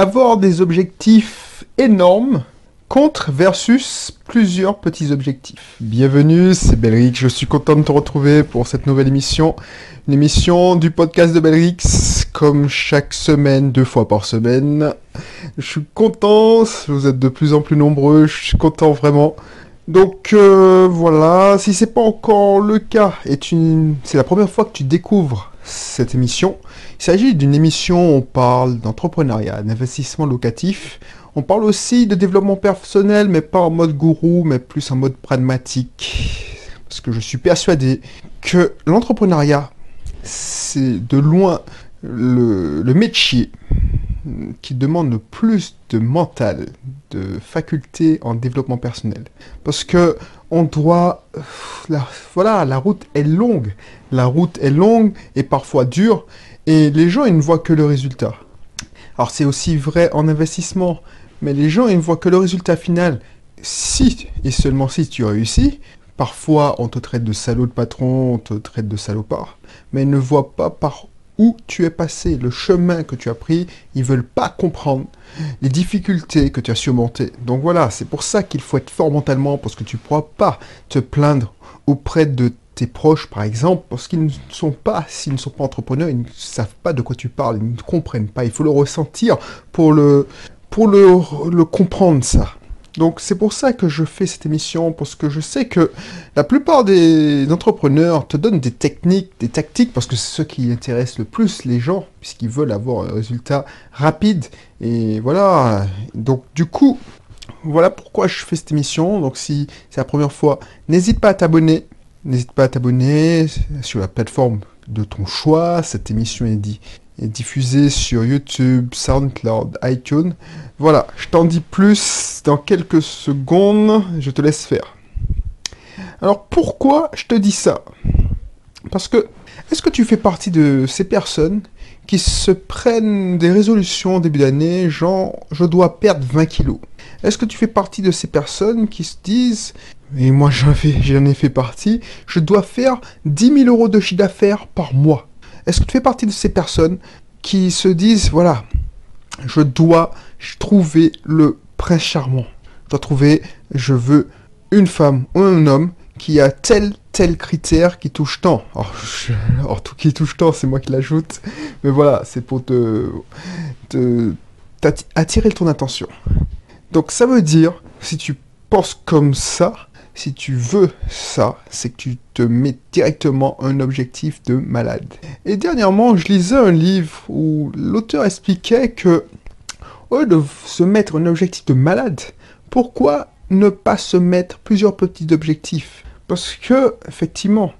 Avoir des objectifs énormes contre versus plusieurs petits objectifs. Bienvenue, c'est Belrix, je suis content de te retrouver pour cette nouvelle émission. Une émission du podcast de Belrix, comme chaque semaine, deux fois par semaine. Je suis content, vous êtes de plus en plus nombreux, je suis content vraiment. Donc euh, voilà, si c'est pas encore le cas et c'est la première fois que tu découvres cette émission, il s'agit d'une émission où on parle d'entrepreneuriat, d'investissement locatif. On parle aussi de développement personnel, mais pas en mode gourou, mais plus en mode pragmatique. Parce que je suis persuadé que l'entrepreneuriat, c'est de loin le, le métier qui demande le plus de mental, de faculté en développement personnel. Parce que on doit, voilà, la route est longue. La route est longue et parfois dure, et les gens ils ne voient que le résultat. Alors c'est aussi vrai en investissement, mais les gens ils ne voient que le résultat final. Si et seulement si tu réussis, parfois on te traite de salaud de patron, on te traite de salopard, mais ils ne voient pas par tu es passé, le chemin que tu as pris, ils veulent pas comprendre les difficultés que tu as surmontées. Donc voilà, c'est pour ça qu'il faut être fort mentalement, parce que tu ne pourras pas te plaindre auprès de tes proches, par exemple, parce qu'ils ne sont pas, s'ils ne sont pas entrepreneurs, ils ne savent pas de quoi tu parles, ils ne comprennent pas. Il faut le ressentir pour le, pour le, le comprendre, ça. Donc c'est pour ça que je fais cette émission, parce que je sais que la plupart des entrepreneurs te donnent des techniques, des tactiques, parce que c'est ce qui intéresse le plus les gens, puisqu'ils veulent avoir un résultat rapide. Et voilà, donc du coup, voilà pourquoi je fais cette émission. Donc si c'est la première fois, n'hésite pas à t'abonner. N'hésite pas à t'abonner sur la plateforme de ton choix. Cette émission est, dit, est diffusée sur YouTube, SoundCloud, iTunes. Voilà, je t'en dis plus dans quelques secondes, je te laisse faire. Alors pourquoi je te dis ça? Parce que, est-ce que tu fais partie de ces personnes qui se prennent des résolutions au début d'année, genre je dois perdre 20 kilos? Est-ce que tu fais partie de ces personnes qui se disent, et moi j'en ai fait partie, je dois faire 10 000 euros de chiffre d'affaires par mois? Est-ce que tu fais partie de ces personnes qui se disent, voilà, je dois trouver le prince charmant. Je dois trouver, je veux une femme ou un homme qui a tel tel critère qui touche tant. Or, tout qui touche tant, c'est moi qui l'ajoute. Mais voilà, c'est pour te, te attirer ton attention. Donc ça veut dire, si tu penses comme ça, si tu veux ça, c'est que tu te mets directement un objectif de malade. Et dernièrement, je lisais un livre où l'auteur expliquait que au lieu de se mettre un objectif de malade, pourquoi ne pas se mettre plusieurs petits objectifs? Parce que, effectivement,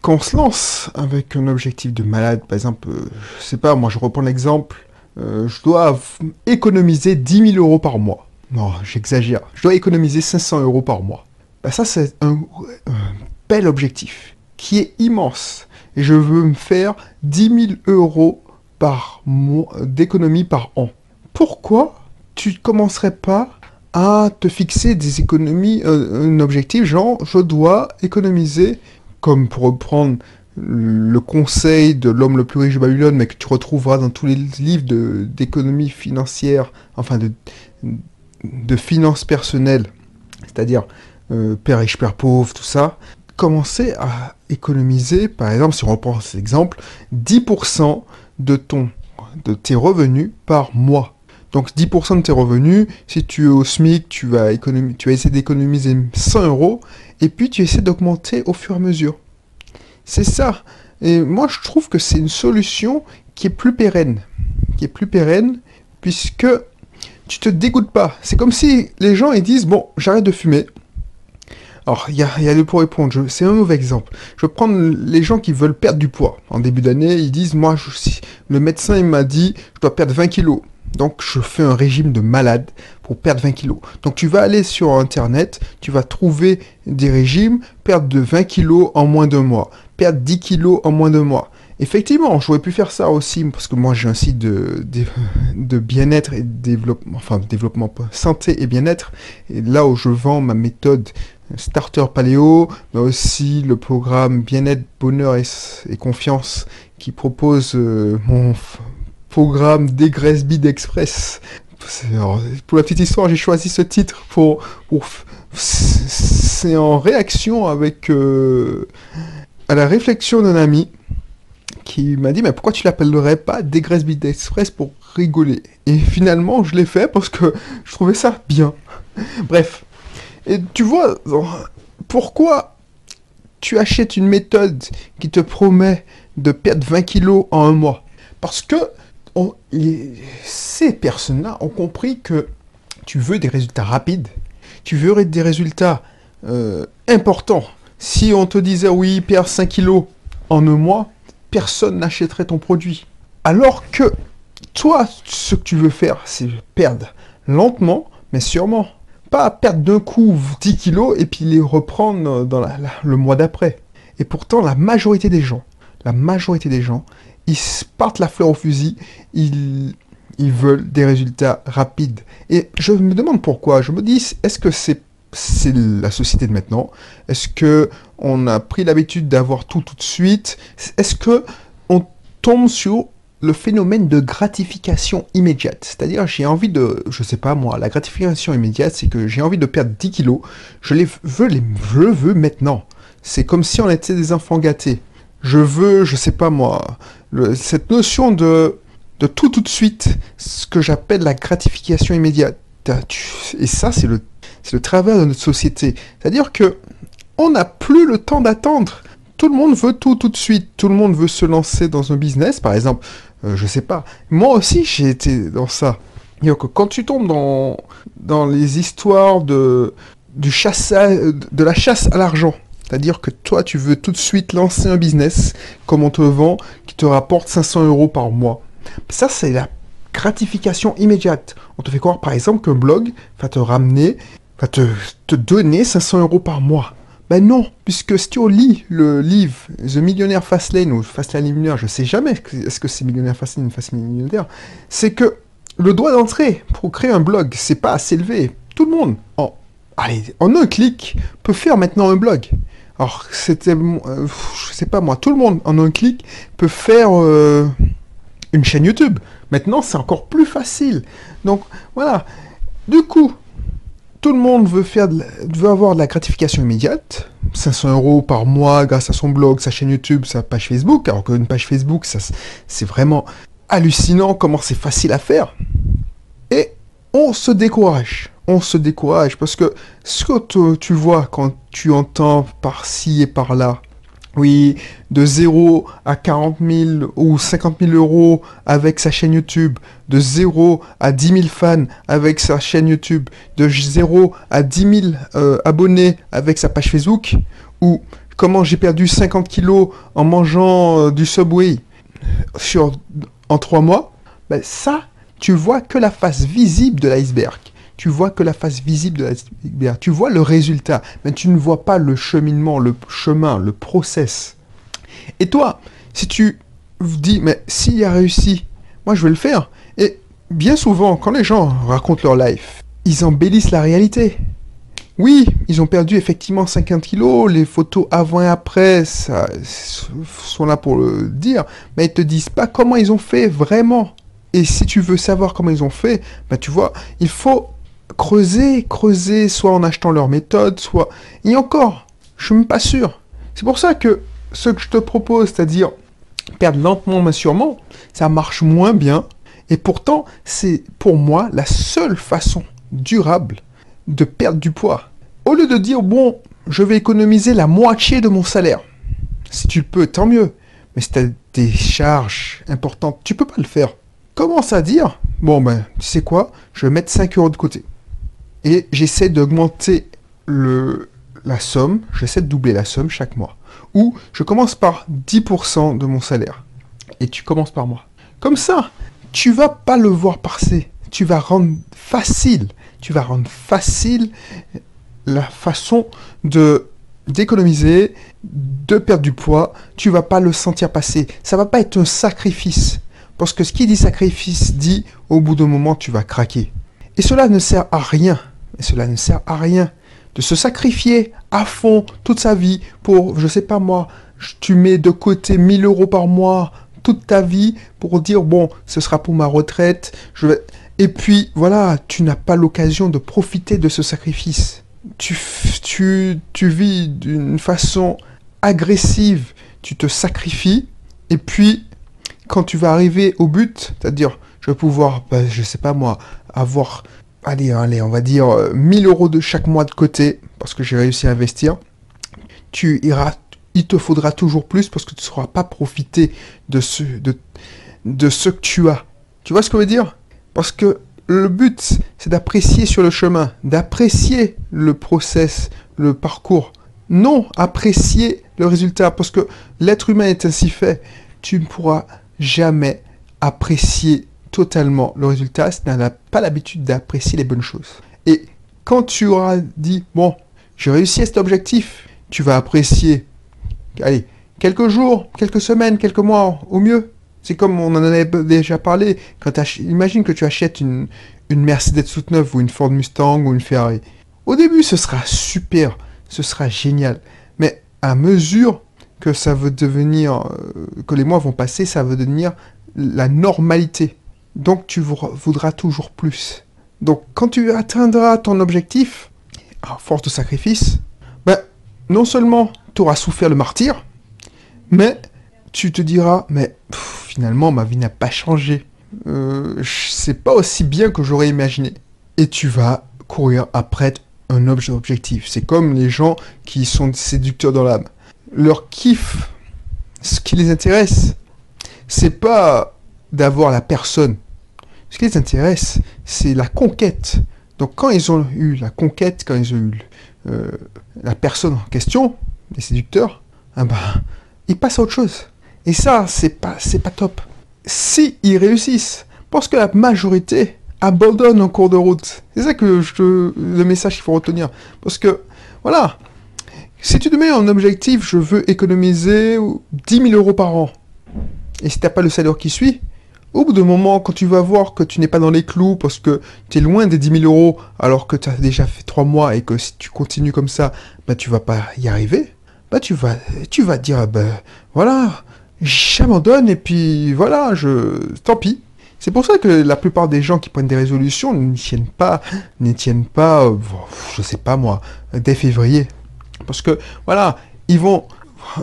quand on se lance avec un objectif de malade, par exemple, je euh, je sais pas, moi je reprends l'exemple, euh, je dois économiser 10 000 euros par mois. Non, j'exagère. Je dois économiser 500 euros par mois. Ben ça, c'est un, bel objectif qui est immense. Et je veux me faire 10 000 euros par mois d'économie par an pourquoi tu ne commencerais pas à te fixer des économies, euh, un objectif, genre je dois économiser, comme pour reprendre le conseil de l'homme le plus riche de Babylone, mais que tu retrouveras dans tous les livres d'économie financière, enfin de, de finances personnelles, c'est-à-dire euh, père riche, père pauvre, tout ça, commencer à économiser, par exemple, si on reprend cet exemple, 10% de ton de tes revenus par mois. Donc 10% de tes revenus, si tu es au SMIC, tu vas, tu vas essayer d'économiser 100 euros, et puis tu essaies d'augmenter au fur et à mesure. C'est ça. Et moi, je trouve que c'est une solution qui est plus pérenne. Qui est plus pérenne, puisque tu te dégoûtes pas. C'est comme si les gens ils disent, bon, j'arrête de fumer. Alors, il y a, y a le pour répondre. C'est un mauvais exemple. Je vais prendre les gens qui veulent perdre du poids. En début d'année, ils disent, moi, je, le médecin, il m'a dit, je dois perdre 20 kilos. Donc je fais un régime de malade pour perdre 20 kilos. Donc tu vas aller sur internet, tu vas trouver des régimes, perdre de 20 kilos en moins d'un mois, perdre 10 kilos en moins d'un mois. Effectivement, j'aurais pu faire ça aussi, parce que moi j'ai un site de, de, bien-être et développement, enfin développement santé et bien-être, et là où je vends ma méthode Starter Paléo, mais aussi le programme Bien-être, Bonheur et, Confiance qui propose euh, mon programme Dégraisse Bid Express. Pour la petite histoire, j'ai choisi ce titre pour, c'est en réaction avec euh, à la réflexion d'un ami qui m'a dit mais pourquoi tu l'appellerais pas Dégraisse Bid Express pour rigoler? Et finalement, je l'ai fait parce que je trouvais ça bien. Bref. Et tu vois, pourquoi tu achètes une méthode qui te promet de perdre 20 kilos en un mois? Parce que ces personnes-là ont compris que tu veux des résultats rapides, tu veux des résultats euh, importants. Si on te disait oui, perds 5 kilos en un mois, personne n'achèterait ton produit. Alors que toi, ce que tu veux faire, c'est perdre lentement, mais sûrement. Pas perdre d'un coup 10 kilos et puis les reprendre dans le mois d'après. Et pourtant, la majorité des gens, la majorité des gens, ils partent la fleur au fusil, ils, ils veulent des résultats rapides. Et je me demande pourquoi. Je me dis, est-ce que c'est c'est la société de maintenant? Est-ce que on a pris l'habitude d'avoir tout tout de suite? Est-ce que on tombe sur le phénomène de gratification immédiate. C'est-à-dire, j'ai envie de, je sais pas moi, la gratification immédiate, c'est que j'ai envie de perdre 10 kilos, je les veux, les, je le veux maintenant. C'est comme si on était des enfants gâtés. Je veux, je sais pas moi, cette notion de, de tout tout de suite, ce que j'appelle la gratification immédiate. Et ça, c'est le, c'est le travers de notre société. C'est-à-dire que on n'a plus le temps d'attendre. Tout le monde veut tout tout de suite. Tout le monde veut se lancer dans un business, par exemple. Euh, je sais pas. Moi aussi, j'ai été dans ça. quand tu tombes dans, dans les histoires de, du chasse de la chasse à l'argent, c'est-à-dire que toi, tu veux tout de suite lancer un business, comme on te vend, qui te rapporte 500 euros par mois. Ça, c'est la gratification immédiate. On te fait croire, par exemple, qu'un blog va te ramener, va te, te donner 500 euros par mois. Ben non, puisque si tu lis le livre The Millionaire Fastlane ou Fastlane Millionnaire, je sais jamais est-ce que c'est Millionnaire Fastlane ou Fastlane Millionnaire, c'est que le droit d'entrée pour créer un blog, c'est pas assez élevé. Tout le monde, en, allez, en un clic, peut faire maintenant un blog. Alors, c'était, euh, je sais pas moi, tout le monde en un clic peut faire euh, une chaîne YouTube. Maintenant, c'est encore plus facile. Donc, voilà. Du coup, tout le monde veut, avoir de la gratification immédiate, 500 euros par mois grâce à son blog, sa chaîne YouTube, sa page Facebook, alors qu'une page Facebook, c'est vraiment hallucinant comment c'est facile à faire. Et on se décourage, on se décourage, parce que ce que tu vois quand tu entends par-ci et par-là, oui, de 0 à 40 000 ou 50 000 euros avec sa chaîne YouTube, de 0 à 10 000 fans avec sa chaîne YouTube, de 0 à 10 000 euh, abonnés avec sa page Facebook, ou comment j'ai perdu 50 kilos en mangeant euh, du Subway en 3 mois, ben ça, tu vois que la face visible de l'iceberg tu vois que la face visible de la tu vois le résultat, mais tu ne vois pas le cheminement, le chemin, le process. Et toi, si tu dis, mais s'il a réussi, moi je vais le faire. Et bien souvent, quand les gens racontent leur life, ils embellissent la réalité. Oui, ils ont perdu effectivement 50 kilos, les photos avant et après ça, sont là pour le dire, mais ils te disent pas comment ils ont fait vraiment. Et si tu veux savoir comment ils ont fait, bah tu vois, il faut creuser, creuser, soit en achetant leur méthode, soit... Et encore, je suis pas sûr. C'est pour ça que ce que je te propose, c'est-à-dire perdre lentement mais sûrement, ça marche moins bien. Et pourtant, c'est pour moi la seule façon durable de perdre du poids. Au lieu de dire, bon, je vais économiser la moitié de mon salaire. Si tu peux, tant mieux. Mais si tu as des charges importantes, tu peux pas le faire. Commence à dire, bon ben, tu sais quoi, je vais mettre 5 euros de côté et j'essaie d'augmenter la somme, j'essaie de doubler la somme chaque mois. Ou je commence par 10% de mon salaire et tu commences par mois. Comme ça, tu vas pas le voir passer. Tu vas rendre facile, tu vas rendre facile la façon de d'économiser, de perdre du poids, tu vas pas le sentir passer. Ça va pas être un sacrifice. Parce que ce qui dit sacrifice dit au bout d'un moment tu vas craquer. Et cela ne sert à rien et cela ne sert à rien de se sacrifier à fond toute sa vie pour, je sais pas moi, tu mets de côté 1000 euros par mois toute ta vie pour dire bon, ce sera pour ma retraite, je vais... Et puis voilà, tu n'as pas l'occasion de profiter de ce sacrifice. Tu, tu, tu vis d'une façon agressive, tu te sacrifies, et puis quand tu vas arriver au but, c'est-à-dire je vais pouvoir, bah, je sais pas moi, avoir, allez, allez, on va dire 1000 euros de chaque mois de côté, parce que j'ai réussi à investir, tu iras il te faudra toujours plus parce que tu ne sauras pas profiter de ce, de, de ce que tu as. Tu vois ce que je veux dire? Parce que le but, c'est d'apprécier sur le chemin, d'apprécier le process, le parcours. Non, apprécier le résultat. Parce que l'être humain est ainsi fait. Tu ne pourras jamais apprécier totalement le résultat si tu n'as pas l'habitude d'apprécier les bonnes choses. Et quand tu auras dit, bon, j'ai réussi à cet objectif, tu vas apprécier allez, quelques jours, quelques semaines, quelques mois au mieux. C'est comme on en avait déjà parlé. Quand imagine que tu achètes une, une Mercedes toute neuve ou une Ford Mustang ou une Ferrari. Au début, ce sera super, ce sera génial. Mais à mesure que ça veut devenir, euh, que les mois vont passer, ça veut devenir la normalité. Donc tu voudras toujours plus. Donc quand tu atteindras ton objectif, à force de sacrifice, ben, non seulement tu auras souffert le martyr, mais tu te diras, mais finalement, ma vie n'a pas changé. Euh, c'est pas aussi bien que j'aurais imaginé. Et tu vas courir après un objectif. C'est comme les gens qui sont séducteurs dans l'âme. Leur kiff, ce qui les intéresse, c'est pas d'avoir la personne. Ce qui les intéresse, c'est la conquête. Donc quand ils ont eu la conquête, quand ils ont eu euh, la personne en question, les séducteurs, ah bah, ils passent à autre chose. Et ça, c'est pas, pas top. Si ils réussissent, parce que la majorité abandonne en cours de route. C'est ça que le message qu'il faut retenir. Parce que, voilà, si tu te mets en objectif, je veux économiser 10 000 euros par an, et si t'as pas le salaire qui suit, au bout d'un moment, quand tu vas voir que tu n'es pas dans les clous parce que tu es loin des 10 000 euros alors que tu as déjà fait 3 mois et que si tu continues comme ça, bah, tu vas pas y arriver, bah tu vas, tu vas dire, ben voilà, j'abandonne et puis voilà, je, tant pis. C'est pour ça que la plupart des gens qui prennent des résolutions ne tiennent pas, ne tiennent pas, euh, je sais pas moi, dès février. Parce que voilà, ils vont,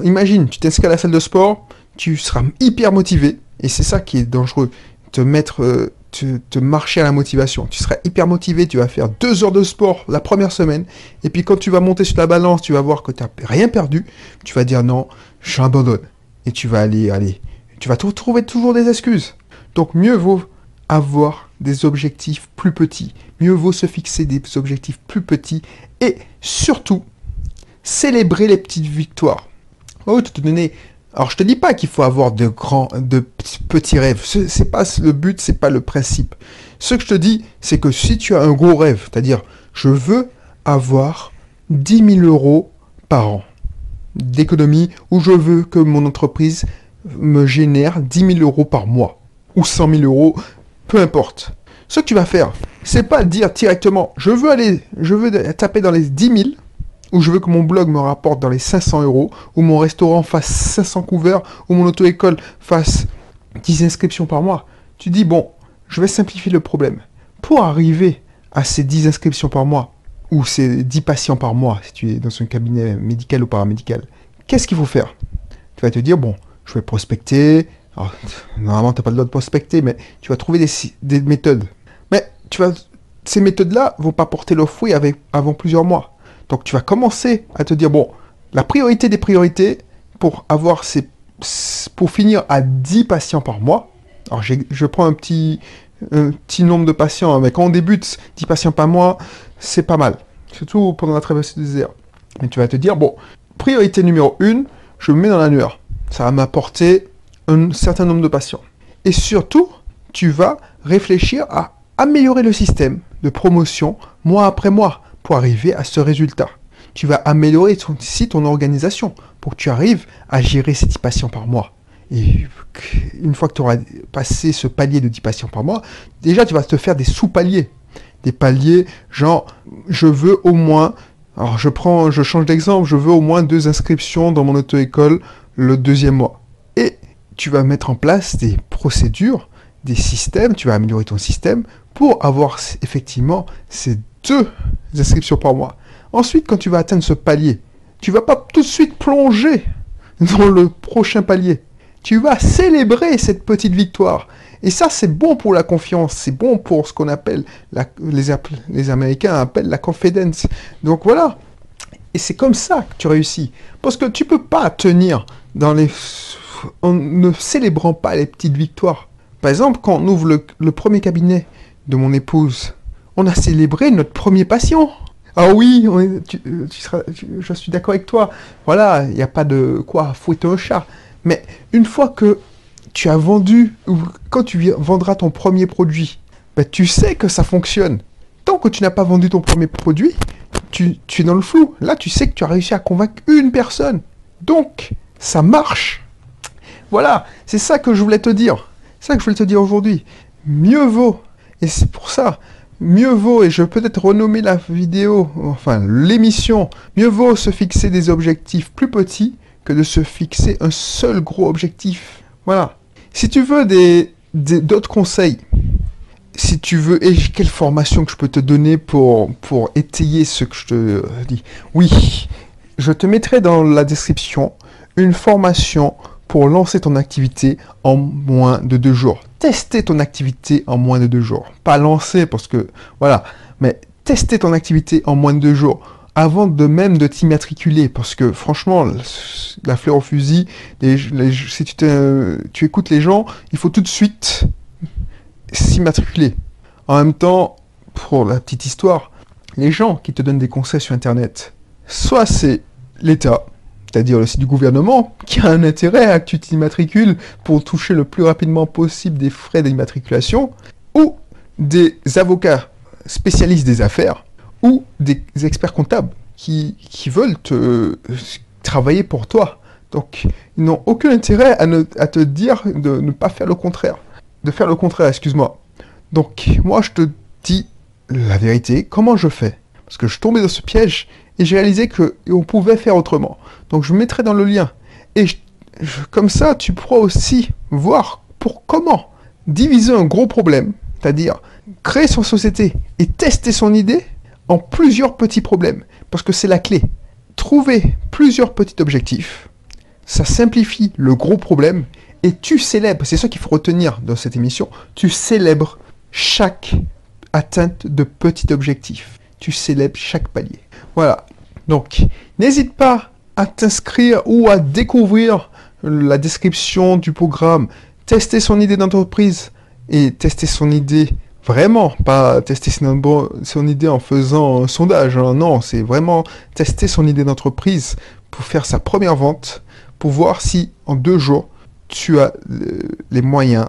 imagine, tu t'inscris à la salle de sport, tu seras hyper motivé, et c'est ça qui est dangereux, te mettre, euh, te, marcher à la motivation. Tu seras hyper motivé, tu vas faire deux heures de sport la première semaine, et puis quand tu vas monter sur la balance, tu vas voir que tu n'as rien perdu, tu vas dire non, j'abandonne. Et tu vas aller, aller. Tu vas trouver toujours des excuses. Donc mieux vaut avoir des objectifs plus petits. Mieux vaut se fixer des objectifs plus petits et surtout célébrer les petites victoires. Oh, te donner alors je te dis pas qu'il faut avoir de grands, de petits rêves. C'est pas le but, c'est pas le principe. Ce que je te dis, c'est que si tu as un gros rêve, c'est-à-dire je veux avoir 10 000 euros par an d'économie, ou je veux que mon entreprise me génère 10 000 euros par mois, ou 100 000 euros, peu importe. Ce que tu vas faire, c'est pas dire directement, je veux aller, je veux taper dans les 10 000, où je veux que mon blog me rapporte dans les 500 euros, ou mon restaurant fasse 500 couverts, ou mon auto-école fasse 10 inscriptions par mois, tu dis, bon, je vais simplifier le problème. Pour arriver à ces 10 inscriptions par mois, ou ces 10 patients par mois, si tu es dans un cabinet médical ou paramédical, qu'est-ce qu'il faut faire? Tu vas te dire, bon, je vais prospecter. normalement, tu n'as pas le droit de prospecter, mais tu vas trouver des, des méthodes. Mais tu vas, ces méthodes-là vont pas porter leur fruit avec, avant plusieurs mois. Donc tu vas commencer à te dire, bon, la priorité des priorités pour avoir ces, pour finir à 10 patients par mois. Alors je prends un petit, petit nombre de patients, hein, mais quand on débute 10 patients par mois, c'est pas mal. Surtout pendant la traversée du désert. Mais tu vas te dire, bon, priorité numéro 1, je me mets dans l'annuaire. Ça va m'apporter un certain nombre de patients. Et surtout, tu vas réfléchir à améliorer le système de promotion mois après mois arriver à ce résultat. Tu vas améliorer ton, ton organisation pour que tu arrives à gérer ces 10 patients par mois. Et une fois que tu auras passé ce palier de 10 patients par mois, déjà tu vas te faire des sous-paliers. Des paliers, genre, je veux au moins, alors je prends, je change d'exemple, je veux au moins deux inscriptions dans mon auto-école le deuxième mois. Et tu vas mettre en place des procédures, des systèmes, tu vas améliorer ton système pour avoir effectivement ces deux inscriptions par mois. Ensuite, quand tu vas atteindre ce palier, tu vas pas tout de suite plonger dans le prochain palier. Tu vas célébrer cette petite victoire. Et ça, c'est bon pour la confiance, c'est bon pour ce qu'on appelle, les, les Américains appellent la confidence. Donc voilà. Et c'est comme ça que tu réussis. Parce que tu peux pas tenir dans les... en ne célébrant pas les petites victoires. Par exemple, quand on ouvre le, premier cabinet de mon épouse, on a célébré notre premier patient. Ah oui, seras, je suis d'accord avec toi. Voilà, il n'y a pas de quoi fouetter un chat. Mais une fois que tu as vendu, ou quand tu vendras ton premier produit, ben, tu sais que ça fonctionne. Tant que tu n'as pas vendu ton premier produit, tu, es dans le flou. Là, tu sais que tu as réussi à convaincre une personne. Donc, ça marche. Voilà, c'est ça que je voulais te dire. C'est ça que je voulais te dire aujourd'hui. Mieux vaut, et c'est pour ça, mieux vaut, et je vais peut-être renommer la vidéo, enfin l'émission, mieux vaut se fixer des objectifs plus petits que de se fixer un seul gros objectif. Voilà. Si tu veux des d'autres conseils, si tu veux, et quelle formation que je peux te donner pour, pour étayer ce que je te dis Oui, je te mettrai dans la description une formation pour lancer ton activité en moins de deux jours. Tester ton activité en moins de deux jours. Pas lancer parce que, voilà, mais tester ton activité en moins de deux jours avant de même de t'immatriculer, parce que franchement, la fleur au fusil, si tu, tu écoutes les gens, il faut tout de suite s'immatriculer. En même temps, pour la petite histoire, les gens qui te donnent des conseils sur Internet, soit c'est l'État, c'est-à-dire le site du gouvernement, qui a un intérêt à que tu t'immatricules pour toucher le plus rapidement possible des frais d'immatriculation, ou des avocats spécialistes des affaires, ou des experts comptables qui, veulent te, travailler pour toi. Donc, ils n'ont aucun intérêt à, à, te dire de ne pas faire le contraire. De faire le contraire, excuse-moi. Donc, moi, je te dis la vérité, comment je fais? Parce que je tombais dans ce piège et j'ai réalisé qu'on pouvait faire autrement. Donc, je mettrai dans le lien. Et comme ça, tu pourras aussi voir pour comment diviser un gros problème, c'est-à-dire créer son société et tester son idée en plusieurs petits problèmes, parce que c'est la clé. Trouver plusieurs petits objectifs, ça simplifie le gros problème, et tu célèbres, c'est ça qu'il faut retenir dans cette émission, tu célèbres chaque atteinte de petit objectif. Tu célèbres chaque palier. Voilà. Donc, n'hésite pas à t'inscrire ou à découvrir la description du programme, tester son idée d'entreprise et tester son idée Vraiment, pas tester son, idée en faisant un sondage. Hein. Non, c'est vraiment tester son idée d'entreprise pour faire sa première vente, pour voir si en deux jours, tu as les moyens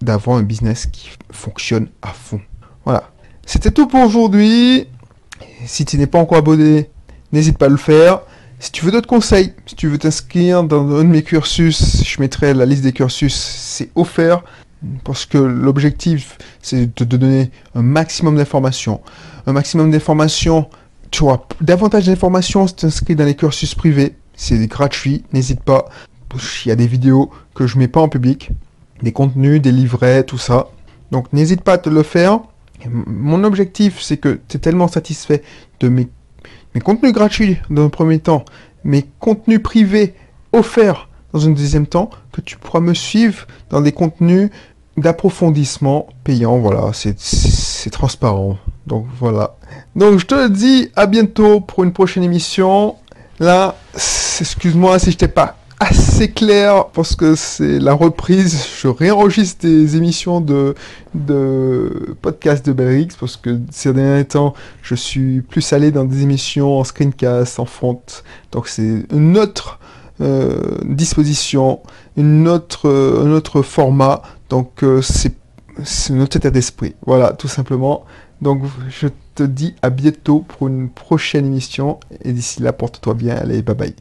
d'avoir un business qui fonctionne à fond. Voilà. C'était tout pour aujourd'hui. Si tu n'es pas encore abonné, n'hésite pas à le faire. Si tu veux d'autres conseils, si tu veux t'inscrire dans un de mes cursus, je mettrai la liste des cursus, c'est offert parce que l'objectif, c'est de te donner un maximum d'informations. Un maximum d'informations, tu auras davantage d'informations si tu t'inscris dans les cursus privés. C'est gratuit, n'hésite pas. Il y a des vidéos que je mets pas en public, des contenus, des livrets, tout ça. Donc n'hésite pas à te le faire. Mon objectif, c'est que tu es tellement satisfait de mes, mes contenus gratuits dans un premier temps, mes contenus privés offerts dans un deuxième temps, que tu pourras me suivre dans des contenus d'approfondissement payant. Voilà, c'est transparent. Donc voilà. Donc je te dis à bientôt pour une prochaine émission. Là, excuse-moi si je t'ai pas assez clair parce que c'est la reprise. Je réenregistre des émissions de, de podcast de Belrix parce que ces derniers temps, je suis plus allé dans des émissions en screencast, en front. Donc c'est une autre euh, disposition, une autre, euh, un autre format. Donc euh, c'est notre état d'esprit. Voilà, tout simplement. Donc je te dis à bientôt pour une prochaine émission. Et d'ici là, porte-toi bien. Allez, bye bye.